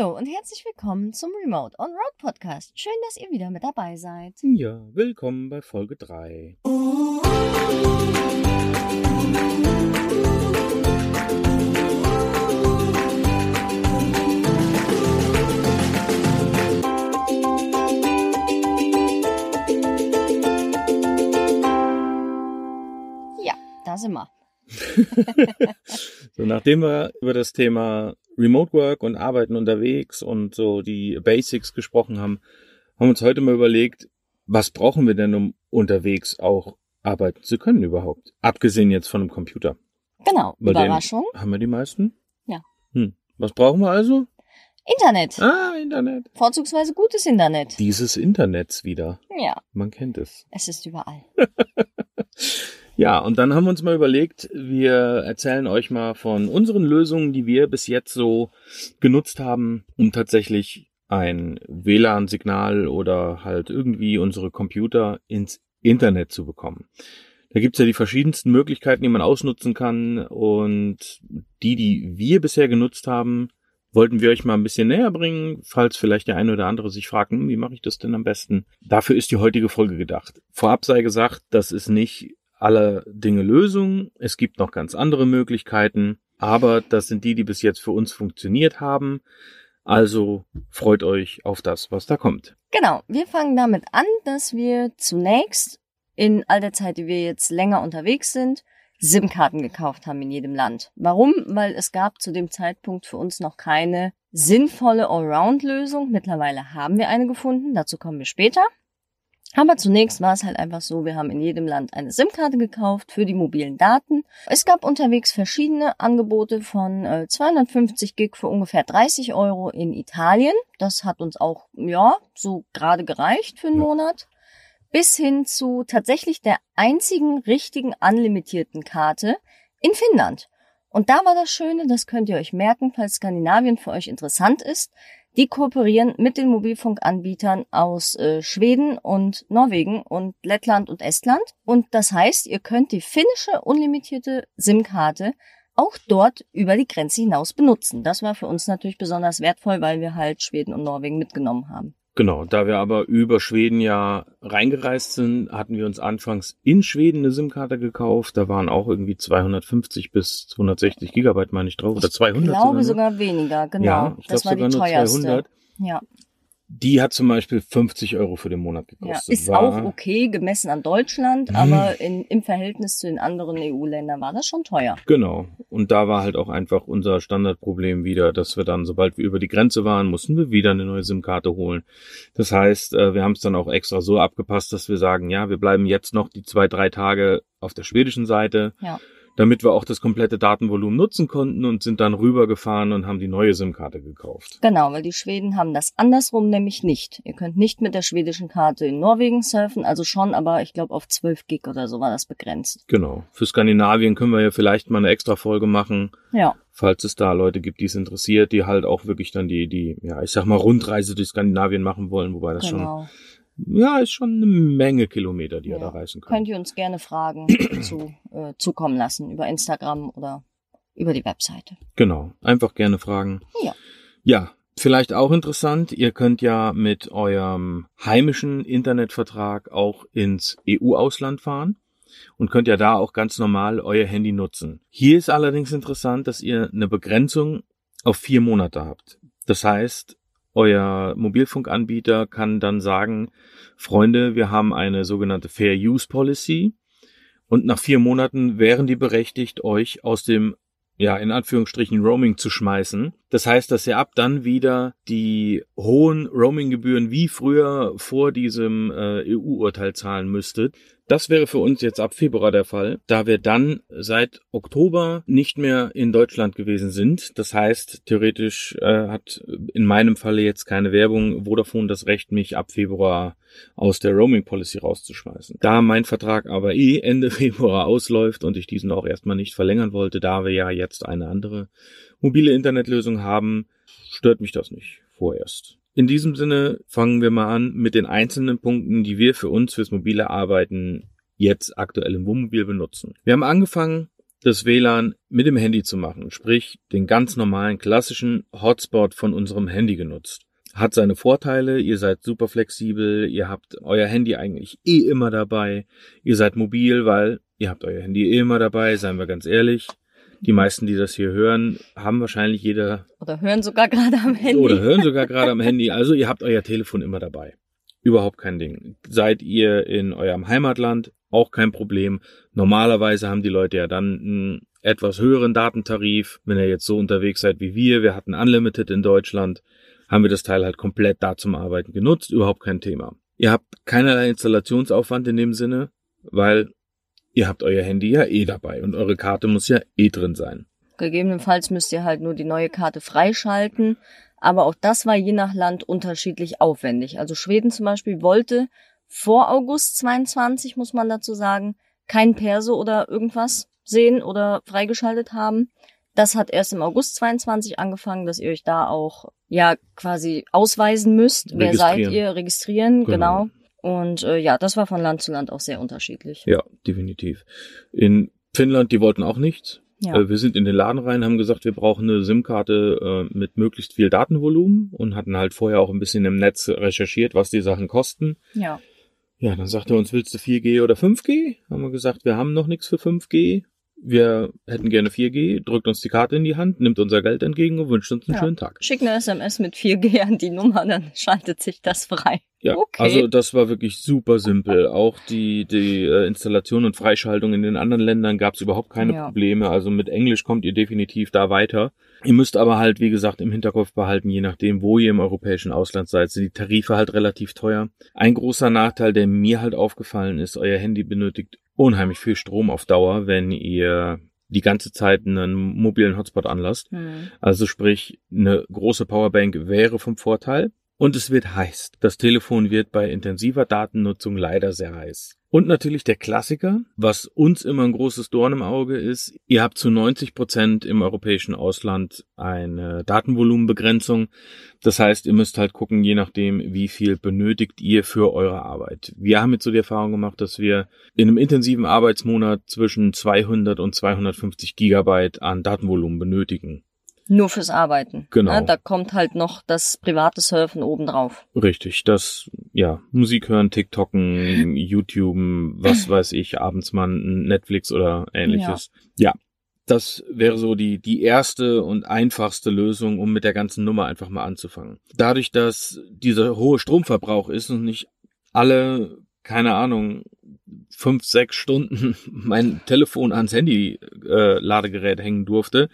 Hallo und herzlich willkommen zum Remote on Road Podcast. Schön, dass ihr wieder mit dabei seid. Ja, willkommen bei Folge 3. Ja, da sind wir. so, nachdem wir über das Thema Remote Work und Arbeiten unterwegs und so die Basics gesprochen haben, haben wir uns heute mal überlegt, was brauchen wir denn, um unterwegs auch arbeiten zu können überhaupt? Abgesehen jetzt von einem Computer. Genau, Bei Überraschung. Haben wir die meisten? Ja. Hm. Was brauchen wir also? Internet. Ah, Internet. Vorzugsweise gutes Internet. Dieses Internets wieder. Ja, Man kennt es. es ist überall. Ja, und dann haben wir uns mal überlegt, wir erzählen euch mal von unseren Lösungen, die wir bis jetzt so genutzt haben, um tatsächlich ein WLAN-Signal oder halt irgendwie unsere Computer ins Internet zu bekommen. Da gibt's ja die verschiedensten Möglichkeiten, die man ausnutzen kann und die, die wir bisher genutzt haben, wollten wir euch mal ein bisschen näher bringen, falls vielleicht der eine oder andere sich fragt, hm, wie mache ich das denn am besten? Dafür ist die heutige Folge gedacht. Vorab sei gesagt, das ist nicht aller Dinge Lösung. Es gibt noch ganz andere Möglichkeiten, aber das sind die, die bis jetzt für uns funktioniert haben. Also freut euch auf das, was da kommt. Genau, wir fangen damit an, dass wir zunächst in all der Zeit, die wir jetzt länger unterwegs sind, SIM-Karten gekauft haben in jedem Land. Warum? Weil es gab zu dem Zeitpunkt für uns noch keine sinnvolle Allround-Lösung. Mittlerweile haben wir eine gefunden, dazu kommen wir später. Aber zunächst war es halt einfach so, wir haben in jedem Land eine SIM-Karte gekauft für die mobilen Daten. Es gab unterwegs verschiedene Angebote von äh, 250 Gig für ungefähr 30 Euro in Italien. Das hat uns auch, ja, so gerade gereicht für einen Ja. Monat. Bis hin zu tatsächlich der einzigen richtigen unlimitierten Karte in Finnland. Und da war das Schöne, das könnt ihr euch merken, falls Skandinavien für euch interessant ist. Die kooperieren mit den Mobilfunkanbietern aus äh, Schweden und Norwegen und Lettland und Estland. Und das heißt, ihr könnt die finnische unlimitierte SIM-Karte auch dort über die Grenze hinaus benutzen. Das war für uns natürlich besonders wertvoll, weil wir halt Schweden und Norwegen mitgenommen haben. Genau, da wir aber über Schweden ja reingereist sind, hatten wir uns anfangs in Schweden eine SIM-Karte gekauft. Da waren auch irgendwie 250 bis 260 Gigabyte, meine ich, drauf. Oder 200 Ich glaube sogar. sogar weniger, genau. Ja, ich das war die sogar nur teuerste. 200. Ja, Die hat zum Beispiel 50 Euro für den Monat ja. gekostet. ist War- auch okay gemessen an Deutschland, Mhm. aber in, im Verhältnis zu den anderen EU-Ländern war das schon teuer. Genau. Und da war halt auch einfach unser Standardproblem wieder, dass wir dann, sobald wir über die Grenze waren, mussten wir wieder eine neue SIM-Karte holen. Das heißt, äh, wir haben es dann auch extra so abgepasst, dass wir sagen, ja, wir bleiben jetzt noch die zwei, drei Tage auf der schwedischen Seite, Ja. Damit wir auch das komplette Datenvolumen nutzen konnten und sind dann rübergefahren und haben die neue SIM-Karte gekauft. Genau, weil die Schweden haben das andersrum nämlich nicht. Ihr könnt nicht mit der schwedischen Karte in Norwegen surfen, also schon, aber ich glaube auf 12 Gig oder so war das begrenzt. Genau. Für Skandinavien können wir ja vielleicht mal eine extra Folge machen, Ja, falls es da Leute gibt, die es interessiert, die halt auch wirklich dann die, die, ja, ich sag mal, Rundreise durch Skandinavien machen wollen, wobei das schon genau. Ja, ist schon eine Menge Kilometer, die ihr Ja. da reisen könnt. Könnt ihr uns gerne Fragen zu, äh, zukommen lassen über Instagram oder über die Webseite. Genau. Einfach gerne fragen. Ja. Ja. Vielleicht auch interessant, ihr könnt ja mit eurem heimischen Internetvertrag auch ins EU-Ausland fahren und könnt ja da auch ganz normal euer Handy nutzen. Hier ist allerdings interessant, dass ihr eine Begrenzung auf vier Monate habt. Das heißt, euer Mobilfunkanbieter kann dann sagen, Freunde, wir haben eine sogenannte Fair Use Policy und nach vier Monaten wären die berechtigt, euch aus dem ja, in Anführungsstrichen Roaming zu schmeißen. Das heißt, dass ihr ab dann wieder die hohen Roaminggebühren wie früher vor diesem äh, EU-Urteil zahlen müsstet. Das wäre für uns jetzt ab Februar der Fall, da wir dann seit Oktober nicht mehr in Deutschland gewesen sind. Das heißt, theoretisch äh, hat in meinem Falle jetzt keine Werbung Vodafone das Recht, mich ab Februar aus der Roaming Policy rauszuschmeißen. Da mein Vertrag aber eh Ende Februar ausläuft und ich diesen auch erstmal nicht verlängern wollte, da wir ja jetzt eine andere mobile Internetlösung haben, stört mich das nicht vorerst. In diesem Sinne fangen wir mal an mit den einzelnen Punkten, die wir für uns fürs mobile Arbeiten jetzt aktuell im Wohnmobil benutzen. Wir haben angefangen das WLAN mit dem Handy zu machen, sprich den ganz normalen klassischen Hotspot von unserem Handy genutzt. Hat seine Vorteile, ihr seid super flexibel, ihr habt euer Handy eigentlich eh immer dabei, ihr seid mobil, weil ihr habt euer Handy eh immer dabei, seien wir ganz ehrlich. Die meisten, die das hier hören, haben wahrscheinlich jeder. Oder hören sogar gerade am Handy. Oder hören sogar gerade am Handy. Also ihr habt euer Telefon immer dabei. Überhaupt kein Ding. Seid ihr in eurem Heimatland, auch kein Problem. Normalerweise haben die Leute ja dann einen etwas höheren Datentarif. Wenn ihr jetzt so unterwegs seid wie wir, wir hatten Unlimited in Deutschland, haben wir das Teil halt komplett da zum Arbeiten genutzt. Überhaupt kein Thema. Ihr habt keinerlei Installationsaufwand in dem Sinne, weil ihr habt euer Handy ja eh dabei und eure Karte muss ja eh drin sein. Gegebenenfalls müsst ihr halt nur die neue Karte freischalten. Aber auch das war je nach Land unterschiedlich aufwendig. Also Schweden zum Beispiel wollte vor August 22, muss man dazu sagen, kein Perso oder irgendwas sehen oder freigeschaltet haben. Das hat erst im August 22 angefangen, dass ihr euch da auch ja quasi ausweisen müsst. Wer seid ihr? Registrieren, genau. genau. Und äh, ja, das war von Land zu Land auch sehr unterschiedlich. Ja, definitiv. In Finnland, die wollten auch nichts. Ja. Äh, wir sind in den Laden rein, haben gesagt, wir brauchen eine SIM-Karte äh, mit möglichst viel Datenvolumen und hatten halt vorher auch ein bisschen im Netz recherchiert, was die Sachen kosten. Ja. Ja, dann sagte er uns, willst du 4G oder 5G? Haben wir gesagt, wir haben noch nichts für 5G wir hätten gerne 4G, drückt uns die Karte in die Hand, nimmt unser Geld entgegen und wünscht uns einen ja. schönen Tag. Schick eine SMS mit 4G an die Nummer, dann schaltet sich das frei. Ja, okay. also das war wirklich super simpel. Auch die, die äh, Installation und Freischaltung in den anderen Ländern gab es überhaupt keine ja. Probleme. Also mit Englisch kommt ihr definitiv da weiter. Ihr müsst aber halt, wie gesagt, im Hinterkopf behalten, je nachdem, wo ihr im europäischen Ausland seid, sind die Tarife halt relativ teuer. Ein großer Nachteil, der mir halt aufgefallen ist, euer Handy benötigt unheimlich viel Strom auf Dauer, wenn ihr die ganze Zeit einen mobilen Hotspot anlasst. Mhm. Also sprich, eine große Powerbank wäre vom Vorteil. Und es wird heiß. Das Telefon wird bei intensiver Datennutzung leider sehr heiß. Und natürlich der Klassiker, was uns immer ein großes Dorn im Auge ist. Ihr habt zu 90 Prozent im europäischen Ausland eine Datenvolumenbegrenzung. Das heißt, ihr müsst halt gucken, je nachdem, wie viel benötigt ihr für eure Arbeit. Wir haben jetzt so die Erfahrung gemacht, dass wir in einem intensiven Arbeitsmonat zwischen 200 und 250 Gigabyte an Datenvolumen benötigen. Nur fürs Arbeiten. Genau. Ja, da kommt halt noch das private Surfen obendrauf. Richtig, das, ja, Musik hören, TikToken, YouTube, was weiß ich, abends mal Netflix oder ähnliches. Ja. ja. Das wäre so die, die erste und einfachste Lösung, um mit der ganzen Nummer einfach mal anzufangen. Dadurch, dass dieser hohe Stromverbrauch ist und nicht alle, keine Ahnung, fünf, sechs Stunden mein Telefon ans Handy-Ladegerät äh, hängen durfte,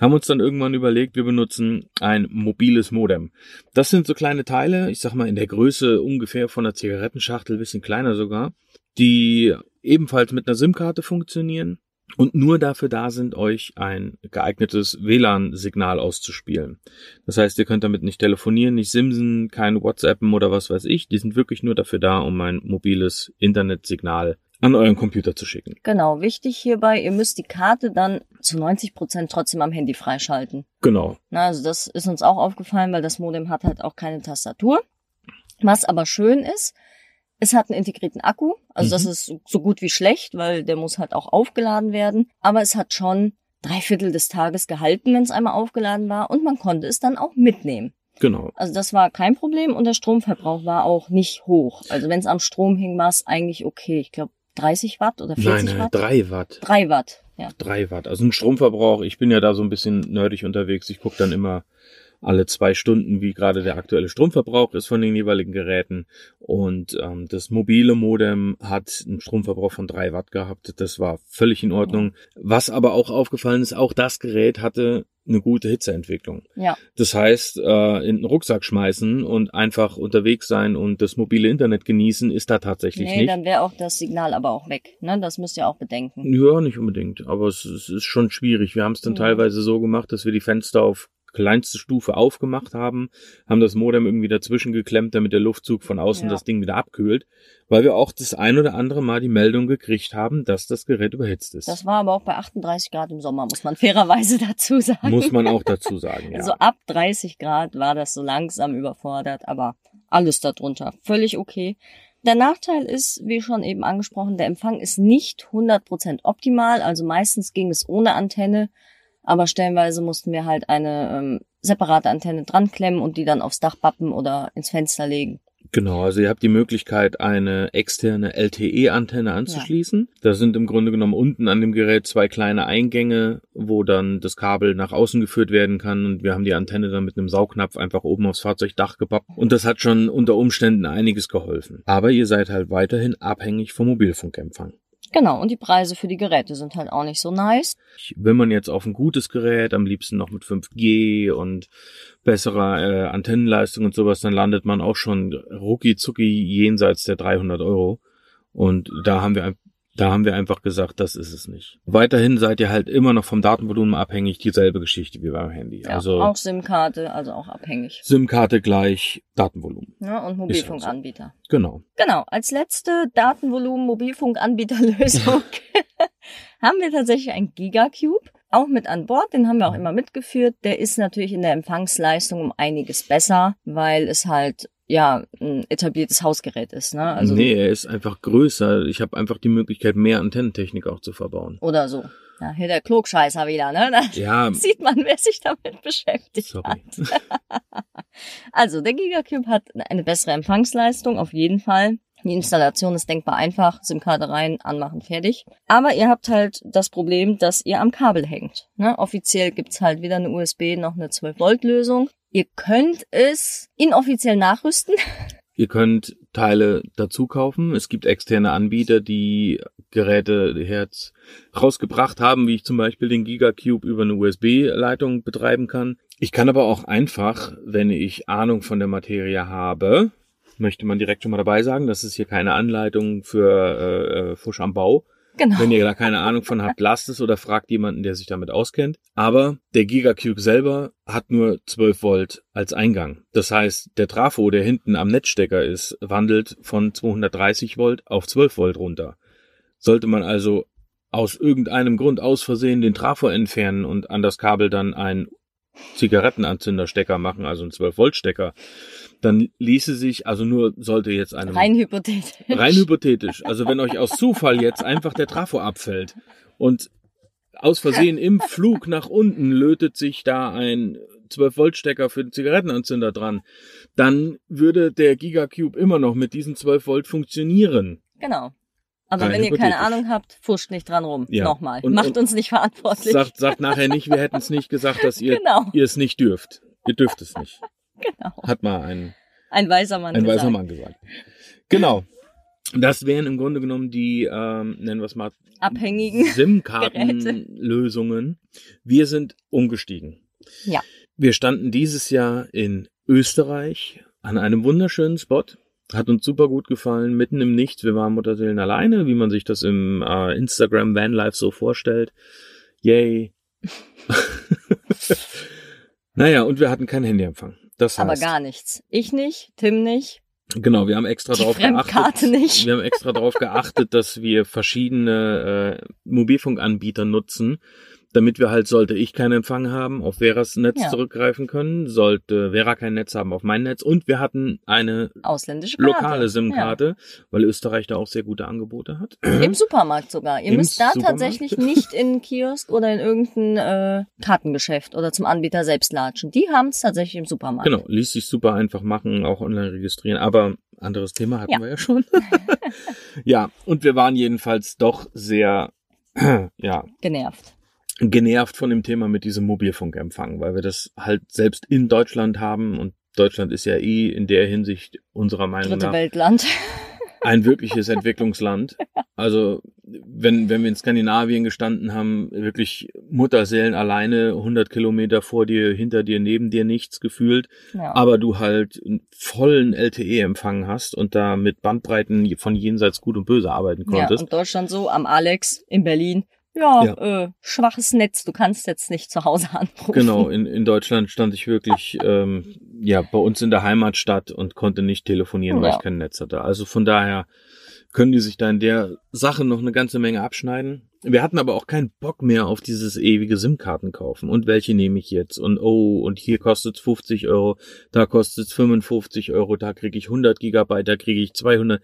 haben uns dann irgendwann überlegt, wir benutzen ein mobiles Modem. Das sind so kleine Teile, ich sag mal in der Größe ungefähr von einer Zigarettenschachtel, bisschen kleiner sogar, die ebenfalls mit einer SIM-Karte funktionieren und nur dafür da sind, euch ein geeignetes WLAN-Signal auszuspielen. Das heißt, ihr könnt damit nicht telefonieren, nicht simsen, kein WhatsAppen oder was weiß ich. Die sind wirklich nur dafür da, um ein mobiles Internetsignal an euren Computer zu schicken. Genau, wichtig hierbei, ihr müsst die Karte dann zu 90 Prozent trotzdem am Handy freischalten. Genau. Na, also das ist uns auch aufgefallen, weil das Modem hat halt auch keine Tastatur. Was aber schön ist, es hat einen integrierten Akku, also mhm. das ist so gut wie schlecht, weil der muss halt auch aufgeladen werden. Aber es hat schon drei Viertel des Tages gehalten, wenn es einmal aufgeladen war und man konnte es dann auch mitnehmen. Genau. Also das war kein Problem und der Stromverbrauch war auch nicht hoch. Also wenn es am Strom hing, war es eigentlich okay. Ich glaube 30 Watt oder 40 nein, nein, Watt? Drei Watt. Drei Watt, ja. Drei Watt. Also ein Stromverbrauch, ich bin ja da so ein bisschen nerdig unterwegs. Ich gucke dann immer alle zwei Stunden, wie gerade der aktuelle Stromverbrauch ist von den jeweiligen Geräten. Und ähm, das mobile Modem hat einen Stromverbrauch von drei Watt gehabt. Das war völlig in Ordnung. Was aber auch aufgefallen ist, auch das Gerät hatte eine gute Hitzeentwicklung. Ja. Das heißt, äh, in den Rucksack schmeißen und einfach unterwegs sein und das mobile Internet genießen, ist da tatsächlich nee, nicht. dann wäre auch das Signal aber auch weg. Ne? Das müsst ihr auch bedenken. Ja, nicht unbedingt. Aber es, es ist schon schwierig. Wir haben es dann ja. teilweise so gemacht, dass wir die Fenster auf kleinste Stufe aufgemacht haben, haben das Modem irgendwie dazwischen geklemmt, damit der Luftzug von außen ja. das Ding wieder abkühlt, weil wir auch das ein oder andere Mal die Meldung gekriegt haben, dass das Gerät überhitzt ist. Das war aber auch bei 38 Grad im Sommer, muss man fairerweise dazu sagen. Muss man auch dazu sagen, ja. Also ab 30 Grad war das so langsam überfordert, aber alles darunter völlig okay. Der Nachteil ist, wie schon eben angesprochen, der Empfang ist nicht 100% optimal. Also meistens ging es ohne Antenne, aber stellenweise mussten wir halt eine ähm, separate Antenne dran klemmen und die dann aufs Dach bappen oder ins Fenster legen. Genau, also ihr habt die Möglichkeit, eine externe LTE-Antenne anzuschließen. Ja. Da sind im Grunde genommen unten an dem Gerät zwei kleine Eingänge, wo dann das Kabel nach außen geführt werden kann und wir haben die Antenne dann mit einem Saugnapf einfach oben aufs Fahrzeugdach gepappt und das hat schon unter Umständen einiges geholfen. Aber ihr seid halt weiterhin abhängig vom Mobilfunkempfang. Genau, und die Preise für die Geräte sind halt auch nicht so nice. Wenn man jetzt auf ein gutes Gerät, am liebsten noch mit 5G und besserer äh, Antennenleistung und sowas, dann landet man auch schon rucki zucki jenseits der 300 Euro. Und da haben wir da haben wir einfach gesagt, das ist es nicht. Weiterhin seid ihr halt immer noch vom Datenvolumen abhängig, dieselbe Geschichte wie beim Handy. Ja, also auch SIM-Karte, also auch abhängig. SIM-Karte gleich Datenvolumen. Ja, und Mobilfunkanbieter. Also. Genau. Genau. Als letzte Datenvolumen Mobilfunkanbieterlösung haben wir tatsächlich ein Gigacube. Auch mit an Bord, den haben wir auch immer mitgeführt. Der ist natürlich in der Empfangsleistung um einiges besser, weil es halt ja ein etabliertes Hausgerät ist. Ne? Also nee, er ist einfach größer. Ich habe einfach die Möglichkeit, mehr Antennentechnik auch zu verbauen. Oder so. Ja, hier der Klugscheißer wieder, ne? Da ja. sieht man, wer sich damit beschäftigt Sorry. hat. also, der Gigacube hat eine bessere Empfangsleistung, auf jeden Fall. Die Installation ist denkbar einfach, SIM-Karte rein, anmachen, fertig. Aber ihr habt halt das Problem, dass ihr am Kabel hängt. Ne? Offiziell gibt's halt weder eine USB noch eine 12-Volt-Lösung. Ihr könnt es inoffiziell nachrüsten. Ihr könnt Teile dazu kaufen. Es gibt externe Anbieter, die Geräte jetzt rausgebracht haben, wie ich zum Beispiel den Gigacube über eine USB-Leitung betreiben kann. Ich kann aber auch einfach, wenn ich Ahnung von der Materie habe, möchte man direkt schon mal dabei sagen, das ist hier keine Anleitung für äh, äh Fusch am Bau. Genau. Wenn ihr da keine Ahnung von habt, lasst es oder fragt jemanden, der sich damit auskennt. Aber der Gigacube selber hat nur 12 Volt als Eingang. Das heißt, der Trafo, der hinten am Netzstecker ist, wandelt von 230 Volt auf 12 Volt runter. Sollte man also aus irgendeinem Grund aus Versehen den Trafo entfernen und an das Kabel dann ein Zigarettenanzünderstecker machen, also einen 12-Volt-Stecker, dann ließe sich, also nur sollte jetzt eine... Rein hypothetisch. Rein hypothetisch. Also wenn euch aus Zufall jetzt einfach der Trafo abfällt und aus Versehen im Flug nach unten lötet sich da ein 12-Volt-Stecker für den Zigarettenanzünder dran, dann würde der Gigacube immer noch mit diesen 12 Volt funktionieren. Genau. Also wenn ihr keine Ahnung habt, fuscht nicht dran rum. Ja. Nochmal. Und, Macht und uns nicht verantwortlich. Sagt, sagt nachher nicht, wir hätten es nicht gesagt, dass ihr, genau. ihr es nicht dürft. Ihr dürft es nicht. Genau. Hat mal ein, ein weiser Mann ein gesagt. weiser Mann gesagt. Genau. Das wären im Grunde genommen die, ähm, nennen wir es mal, abhängigen SIM-Kartenlösungen. Wir sind umgestiegen. Ja. Wir standen dieses Jahr in Österreich an einem wunderschönen Spot. Hat uns super gut gefallen, mitten im Nichts. Wir waren Mutterseelen alleine, wie man sich das im äh, Instagram Vanlife so vorstellt. Yay. naja, und wir hatten keinen Handyempfang. Das heißt, Aber gar nichts. Ich nicht, Tim nicht. Genau, wir haben extra darauf geachtet. Nicht. Wir haben extra darauf geachtet, dass wir verschiedene äh, Mobilfunkanbieter nutzen, damit wir halt, sollte ich keinen Empfang haben, auf Veras Netz ja. zurückgreifen können, sollte Vera kein Netz haben auf mein Netz und wir hatten eine ausländische Karte. lokale SIM-Karte, ja. weil Österreich da auch sehr gute Angebote hat. Im Supermarkt sogar. Ihr Im müsst da Supermarkt? tatsächlich nicht in Kiosk oder in irgendein äh, Kartengeschäft oder zum Anbieter selbst latschen. Die haben es tatsächlich im Supermarkt. Genau, ließ sich super einfach machen, auch online registrieren, aber anderes Thema hatten ja. wir ja schon. ja, und wir waren jedenfalls doch sehr ja. Genervt genervt von dem Thema mit diesem Mobilfunkempfang, weil wir das halt selbst in Deutschland haben und Deutschland ist ja eh in der Hinsicht unserer Meinung Dritte nach Weltland. ein wirkliches Entwicklungsland. Also wenn, wenn wir in Skandinavien gestanden haben, wirklich Mutterseelen alleine, 100 Kilometer vor dir, hinter dir, neben dir nichts gefühlt, ja. aber du halt einen vollen LTE-Empfang hast und da mit Bandbreiten von jenseits gut und böse arbeiten konntest. Ja, und Deutschland so am Alex in Berlin ja, ja. Äh, schwaches Netz, du kannst jetzt nicht zu Hause anrufen. Genau, in, in Deutschland stand ich wirklich ähm, ja bei uns in der Heimatstadt und konnte nicht telefonieren, ja. weil ich kein Netz hatte. Also von daher können die sich da in der Sache noch eine ganze Menge abschneiden. Wir hatten aber auch keinen Bock mehr auf dieses ewige SIM-Karten kaufen. Und welche nehme ich jetzt? Und oh, und hier kostet's 50 Euro, da kostet's 55 Euro, da kriege ich 100 Gigabyte, da kriege ich 200.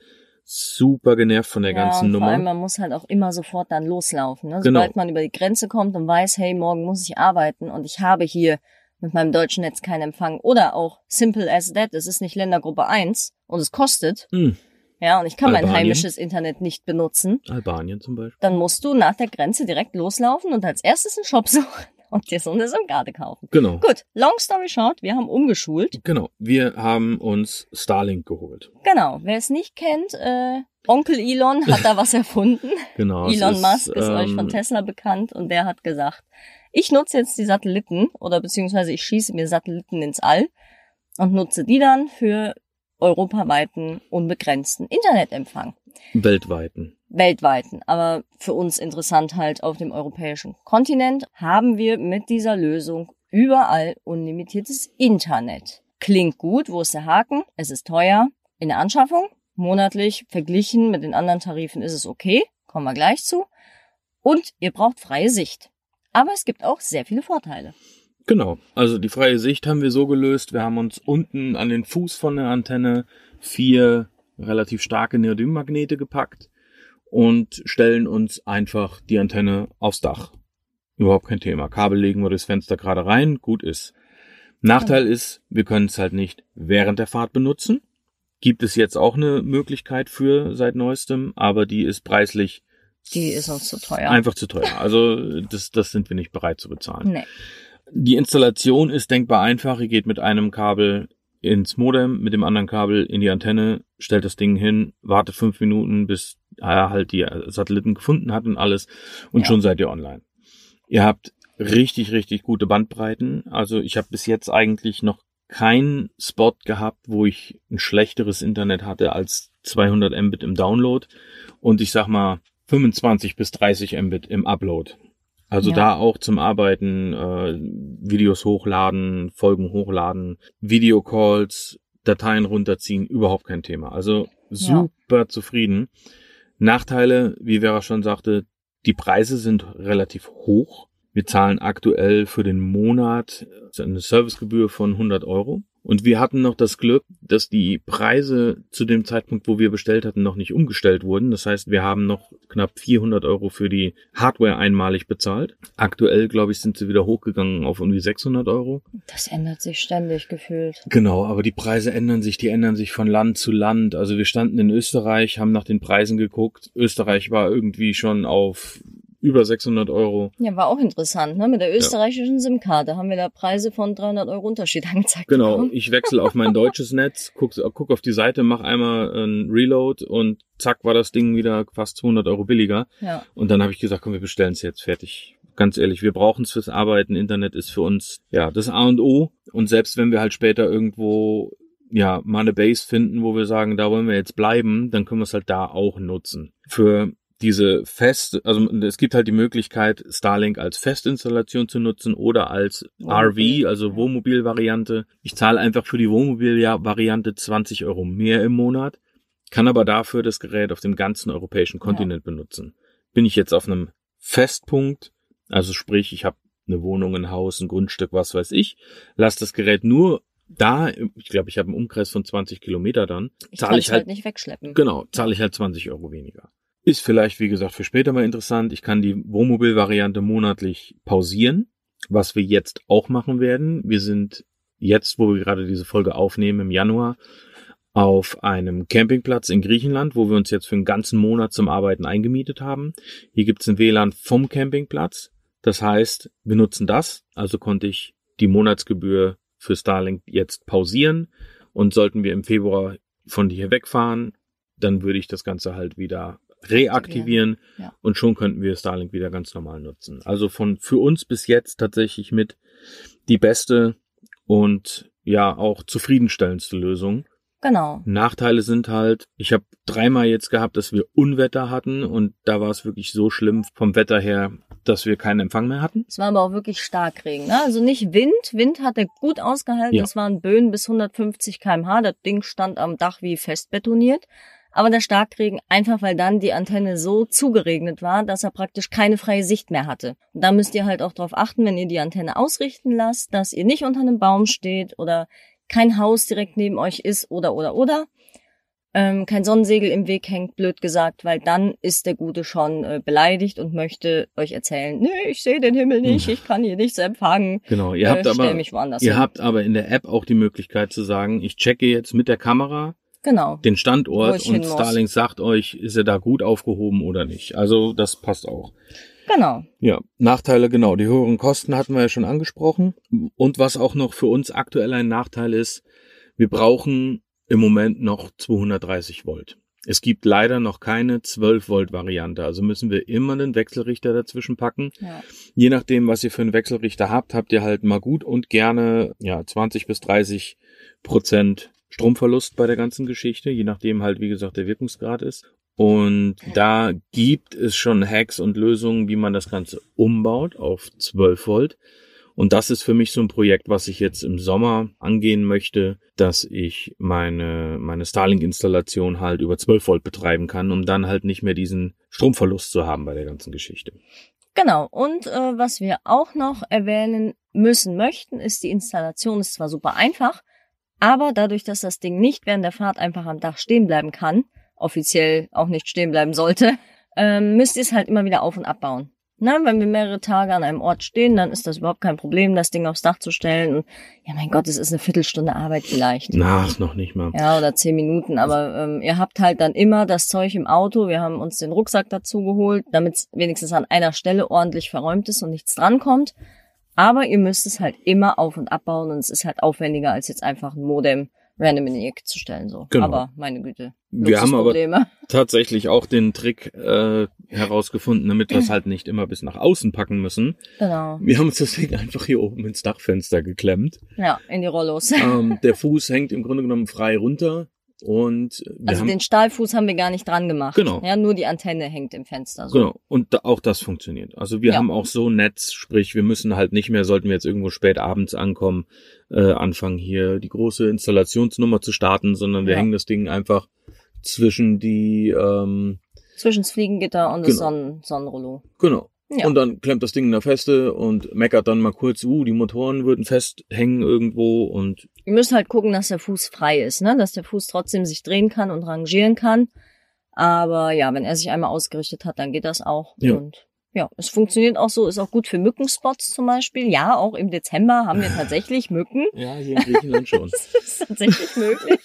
super genervt von der ja, ganzen Nummer. Vor allem, man muss halt auch immer sofort dann loslaufen. Ne? Genau. Sobald man über die Grenze kommt und weiß, hey, morgen muss ich arbeiten und ich habe hier mit meinem deutschen Netz keinen Empfang. Oder auch simple as that, es ist nicht Ländergruppe 1 und es kostet. Hm, Ja, und ich kann mein Albanien. heimisches Internet nicht benutzen. Albanien zum Beispiel. Dann musst du nach der Grenze direkt loslaufen und als erstes einen Shop suchen und dir so eine SIM-Karte kaufen. Genau. Gut, long story short, wir haben umgeschult. Genau. Wir haben uns Starlink geholt. Genau, wer es nicht kennt, äh, Onkel Elon hat da was erfunden. Genau. Elon ist, Musk ist euch ähm, von Tesla bekannt und der hat gesagt, ich nutze jetzt die Satelliten oder beziehungsweise ich schieße mir Satelliten ins All und nutze die dann für europaweiten unbegrenzten Internetempfang. Weltweiten. Weltweiten. Aber für uns interessant halt auf dem europäischen Kontinent haben wir mit dieser Lösung überall unlimitiertes Internet. Klingt gut, wo ist der Haken? Es ist teuer in der Anschaffung. Monatlich verglichen mit den anderen Tarifen ist es okay. Kommen wir gleich zu. Und ihr braucht freie Sicht. Aber es gibt auch sehr viele Vorteile. Genau. Also die freie Sicht haben wir so gelöst. Wir haben uns unten an den Fuß von der Antenne vier relativ starke Neodym-Magnete gepackt und stellen uns einfach die Antenne aufs Dach. Überhaupt kein Thema. Kabel legen wir durchs Fenster gerade rein, gut ist. Nachteil ist, wir können es halt nicht während der Fahrt benutzen. Gibt es jetzt auch eine Möglichkeit für seit neuestem, aber die ist preislich Die ist uns zu teuer. einfach zu teuer. Also das, das sind wir nicht bereit zu bezahlen. Nee. Die Installation ist denkbar einfach. Ihr geht mit einem Kabel ins Modem, mit dem anderen Kabel in die Antenne, stellt das Ding hin, wartet fünf Minuten, bis er halt die Satelliten gefunden hat und alles und Ja. schon seid ihr online. Ihr habt richtig, richtig gute Bandbreiten. Also ich habe bis jetzt eigentlich noch keinen Spot gehabt, wo ich ein schlechteres Internet hatte als 200 Mbit im Download und ich sag mal 25 bis 30 Mbit im Upload. Also Ja. da auch zum Arbeiten, äh, Videos hochladen, Folgen hochladen, Videocalls, Dateien runterziehen, überhaupt kein Thema. Also super zufrieden. Nachteile, wie Vera schon sagte, die Preise sind relativ hoch. Wir zahlen aktuell für den Monat eine Servicegebühr von 100 Euro. Und wir hatten noch das Glück, dass die Preise zu dem Zeitpunkt, wo wir bestellt hatten, noch nicht umgestellt wurden. Das heißt, wir haben noch knapp 400 Euro für die Hardware einmalig bezahlt. Aktuell, glaube ich, sind sie wieder hochgegangen auf irgendwie 600 Euro. Das ändert sich ständig gefühlt. Genau, aber die Preise ändern sich, die ändern sich von Land zu Land. Also wir standen in Österreich, haben nach den Preisen geguckt. Österreich war irgendwie schon auf über 600 Euro. Ja, war auch interessant, ne? Mit der österreichischen SIM-Karte haben wir da Preise von 300 Euro Unterschied angezeigt. Genau, bekommen. ich wechsle auf mein deutsches Netz, guck, guck auf die Seite, mach einmal ein Reload und zack war das Ding wieder fast 200 Euro billiger. Ja. Und dann habe ich gesagt, komm, wir bestellen es jetzt fertig. Ganz ehrlich, wir brauchen es fürs Arbeiten. Internet ist für uns ja das A und O. Und selbst wenn wir halt später irgendwo ja mal eine Base finden, wo wir sagen, da wollen wir jetzt bleiben, dann können wir es halt da auch nutzen. Für diese fest, also es gibt halt die Möglichkeit, Starlink als Festinstallation zu nutzen oder als Wohnmobil, RV, also ja. Wohnmobil-Variante. Ich zahle einfach für die Wohnmobil-Variante 20 Euro mehr im Monat, kann aber dafür das Gerät auf dem ganzen europäischen Kontinent benutzen. Bin ich jetzt auf einem Festpunkt, also sprich, ich habe eine Wohnung, ein Haus, ein Grundstück, was weiß ich, lass das Gerät nur da, ich glaube, ich habe einen Umkreis von 20 Kilometer dann, Ich zahle ich halt halt nicht wegschleppen. Genau, zahle ich halt 20 Euro weniger. Ist vielleicht, wie gesagt, für später mal interessant. Ich kann die Wohnmobil-Variante monatlich pausieren, was wir jetzt auch machen werden. Wir sind jetzt, wo wir gerade diese Folge aufnehmen, im Januar, auf einem Campingplatz in Griechenland, wo wir uns jetzt für einen ganzen Monat zum Arbeiten eingemietet haben. Hier gibt's ein WLAN vom Campingplatz. Das heißt, wir nutzen das. Also konnte ich die Monatsgebühr für Starlink jetzt pausieren. Und sollten wir im Februar von hier wegfahren, dann würde ich das Ganze halt wieder reaktivieren Ja. und schon könnten wir Starlink wieder ganz normal nutzen. Also von für uns bis jetzt tatsächlich mit die beste und ja auch zufriedenstellendste Lösung. Genau. Nachteile sind halt, ich habe dreimal jetzt gehabt, dass wir Unwetter hatten und da war es wirklich so schlimm vom Wetter her, dass wir keinen Empfang mehr hatten. Es war aber auch wirklich Starkregen. Ne? Also nicht Wind. Wind hat er gut ausgehalten. Ja. Es waren Böen bis 150 kmh. Das Ding stand am Dach wie fest betoniert. Aber der Starkregen einfach, weil dann die Antenne so zugeregnet war, dass er praktisch keine freie Sicht mehr hatte. Und da müsst ihr halt auch darauf achten, wenn ihr die Antenne ausrichten lasst, dass ihr nicht unter einem Baum steht oder kein Haus direkt neben euch ist oder oder oder. ähm, kein Sonnensegel im Weg hängt, blöd gesagt, weil dann ist der Gute schon äh, beleidigt und möchte euch erzählen, nee, ich sehe den Himmel nicht, ich kann hier nichts empfangen. Genau, ihr Äh, habt stell aber mich woanders ihr hin. habt aber in der App auch die Möglichkeit zu sagen, ich checke jetzt mit der Kamera Genau. den Standort und. Starlink sagt euch, ist er da gut aufgehoben oder nicht. Also das passt auch. Genau. Ja, Nachteile, genau. Die höheren Kosten hatten wir ja schon angesprochen. Und was auch noch für uns aktuell ein Nachteil ist, wir brauchen im Moment noch 230 Volt. Es gibt leider noch keine 12 Volt Variante. Also müssen wir immer einen Wechselrichter dazwischen packen. Ja. Je nachdem, was ihr für einen Wechselrichter habt, habt ihr halt mal gut und gerne ja 20 bis 30 Prozent Stromverlust bei der ganzen Geschichte, je nachdem halt, wie gesagt, der Wirkungsgrad ist. Und da gibt es schon Hacks und Lösungen, wie man das Ganze umbaut auf 12 Volt. Und das ist für mich so ein Projekt, was ich jetzt im Sommer angehen möchte, dass ich meine, meine Starlink-Installation halt über 12 Volt betreiben kann, um dann halt nicht mehr diesen Stromverlust zu haben bei der ganzen Geschichte. Genau. Und äh, was wir auch noch erwähnen müssen möchten, ist die Installation ist zwar super einfach, aber dadurch, dass das Ding nicht während der Fahrt einfach am Dach stehen bleiben kann, offiziell auch nicht stehen bleiben sollte, ähm, müsst ihr es halt immer wieder auf und abbauen. Na, wenn wir mehrere Tage an einem Ort stehen, dann ist das überhaupt kein Problem, das Ding aufs Dach zu stellen. Und ja, mein Gott, es ist eine Viertelstunde Arbeit vielleicht. Nach noch nicht mal. Ja, oder zehn Minuten, aber ähm, ihr habt halt dann immer das Zeug im Auto. Wir haben uns den Rucksack dazu geholt, damit es wenigstens an einer Stelle ordentlich verräumt ist und nichts drankommt. Aber ihr müsst es halt immer auf und abbauen und es ist halt aufwendiger, als jetzt einfach ein Modem random in die Ecke zu stellen. So. Genau. Aber meine Güte. Wir haben aber tatsächlich auch den Trick äh, herausgefunden, damit wir es halt nicht immer bis nach außen packen müssen. Genau. Wir haben uns das Ding einfach hier oben ins Dachfenster geklemmt. Ja, in die Rollos. ähm, der Fuß hängt im Grunde genommen frei runter und wir Also haben den Stahlfuß haben wir gar nicht dran gemacht. Genau. Ja, nur die Antenne hängt im Fenster. So. Genau. Und da, auch das funktioniert. Also wir Ja. haben auch so Netz, sprich, wir müssen halt nicht mehr, sollten wir jetzt irgendwo spät abends ankommen, äh, anfangen hier die große Installationsnummer zu starten, sondern wir Ja. hängen das Ding einfach zwischen die, ähm, Zwischen das Fliegengitter und das Genau. Sonnen Sonnenrollo. genau. Ja. Und dann klemmt das Ding in der Feste und meckert dann mal kurz, uh, die Motoren würden festhängen irgendwo und Ihr müsst halt gucken, dass der Fuß frei ist, ne? Dass der Fuß trotzdem sich drehen kann und rangieren kann. Aber ja, wenn er sich einmal ausgerichtet hat, dann geht das auch. Ja. Und ja, es funktioniert auch so, ist auch gut für Mückenspots zum Beispiel. Ja, auch im Dezember haben wir tatsächlich Mücken. ja, hier in Griechenland schon. Das ist tatsächlich möglich.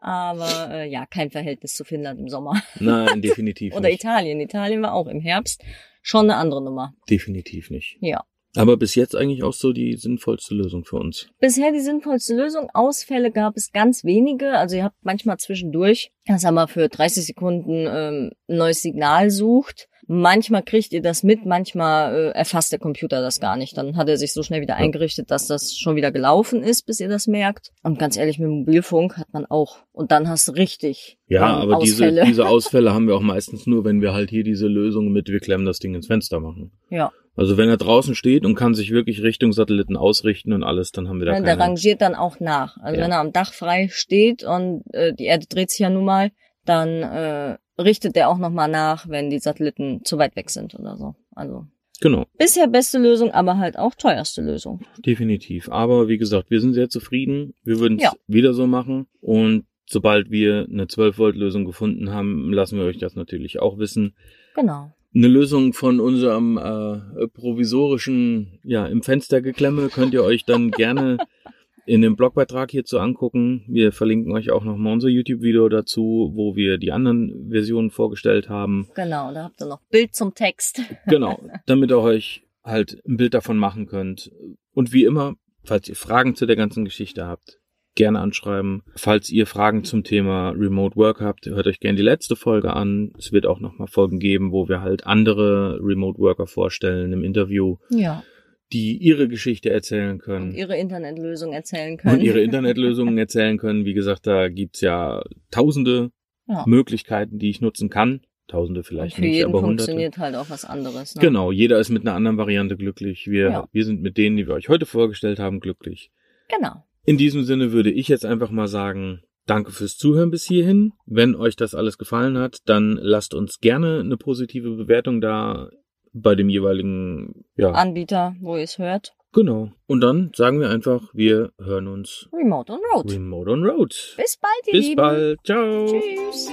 Aber äh, ja, kein Verhältnis zu Finnland im Sommer. Nein, definitiv Oder nicht. Italien. Italien war auch im Herbst schon eine andere Nummer. Definitiv nicht. Ja. Aber bis jetzt eigentlich auch so die sinnvollste Lösung für uns. Bisher die sinnvollste Lösung. Ausfälle gab es ganz wenige. Also ihr habt manchmal zwischendurch, dass er mal für 30 Sekunden ähm, ein neues Signal sucht. Manchmal kriegt ihr das mit, manchmal äh, erfasst der Computer das gar nicht. Dann hat er sich so schnell wieder eingerichtet, dass das schon wieder gelaufen ist, bis ihr das merkt. Und ganz ehrlich, mit Mobilfunk hat man auch. Und dann hast du richtig Ja, ähm, aber diese, Ausfälle. diese Ausfälle haben wir auch meistens nur, wenn wir halt hier diese Lösung mit, wir klemmen das Ding ins Fenster machen. ja. Also wenn er draußen steht und kann sich wirklich Richtung Satelliten ausrichten und alles, dann haben wir da Ja, der keine... rangiert dann auch nach. Also Ja. wenn er am Dach frei steht und äh, die Erde dreht sich ja nun mal, dann äh, richtet der auch nochmal nach, wenn die Satelliten zu weit weg sind oder so. Also Genau, bisher beste Lösung, aber halt auch teuerste Lösung. definitiv. Aber wie gesagt, wir sind sehr zufrieden. Wir würden es Ja. wieder so machen. Und sobald wir eine 12-Volt-Lösung gefunden haben, lassen wir euch das natürlich auch wissen. Genau. Eine Lösung von unserem äh, provisorischen, ja, im Fenster geklemme könnt ihr euch dann gerne in dem Blogbeitrag hierzu angucken. Wir verlinken euch auch nochmal unser YouTube-Video dazu, wo wir die anderen Versionen vorgestellt haben. Genau, da habt ihr noch Bild zum Text. Genau, damit ihr euch halt ein Bild davon machen könnt. Und wie immer, falls ihr Fragen zu der ganzen Geschichte habt, gerne anschreiben. Falls ihr Fragen zum Thema Remote Work habt, hört euch gerne die letzte Folge an. Es wird auch nochmal Folgen geben, wo wir halt andere Remote Worker vorstellen im Interview, Ja. Die ihre Geschichte erzählen Und können. ihre Internetlösung erzählen können. Und ihre Internetlösungen erzählen können. Wie gesagt, da gibt's ja tausende Ja. Möglichkeiten, die ich nutzen kann. Tausende Und vielleicht für nicht, jeden aber hunderte. funktioniert halt auch was anderes. Ne? Genau, jeder ist mit einer anderen Variante glücklich. Wir, Ja. wir sind mit denen, die wir euch heute vorgestellt haben, glücklich. Genau. In diesem Sinne würde ich jetzt einfach mal sagen, danke fürs Zuhören bis hierhin. Wenn euch das alles gefallen hat, dann lasst uns gerne eine positive Bewertung da bei dem jeweiligen, ja, Anbieter, wo ihr es hört. Genau. Und dann sagen wir einfach, wir hören uns Remote on Road. remote on road. Bis bald, ihr Bis Lieben. bald. Ciao. Tschüss.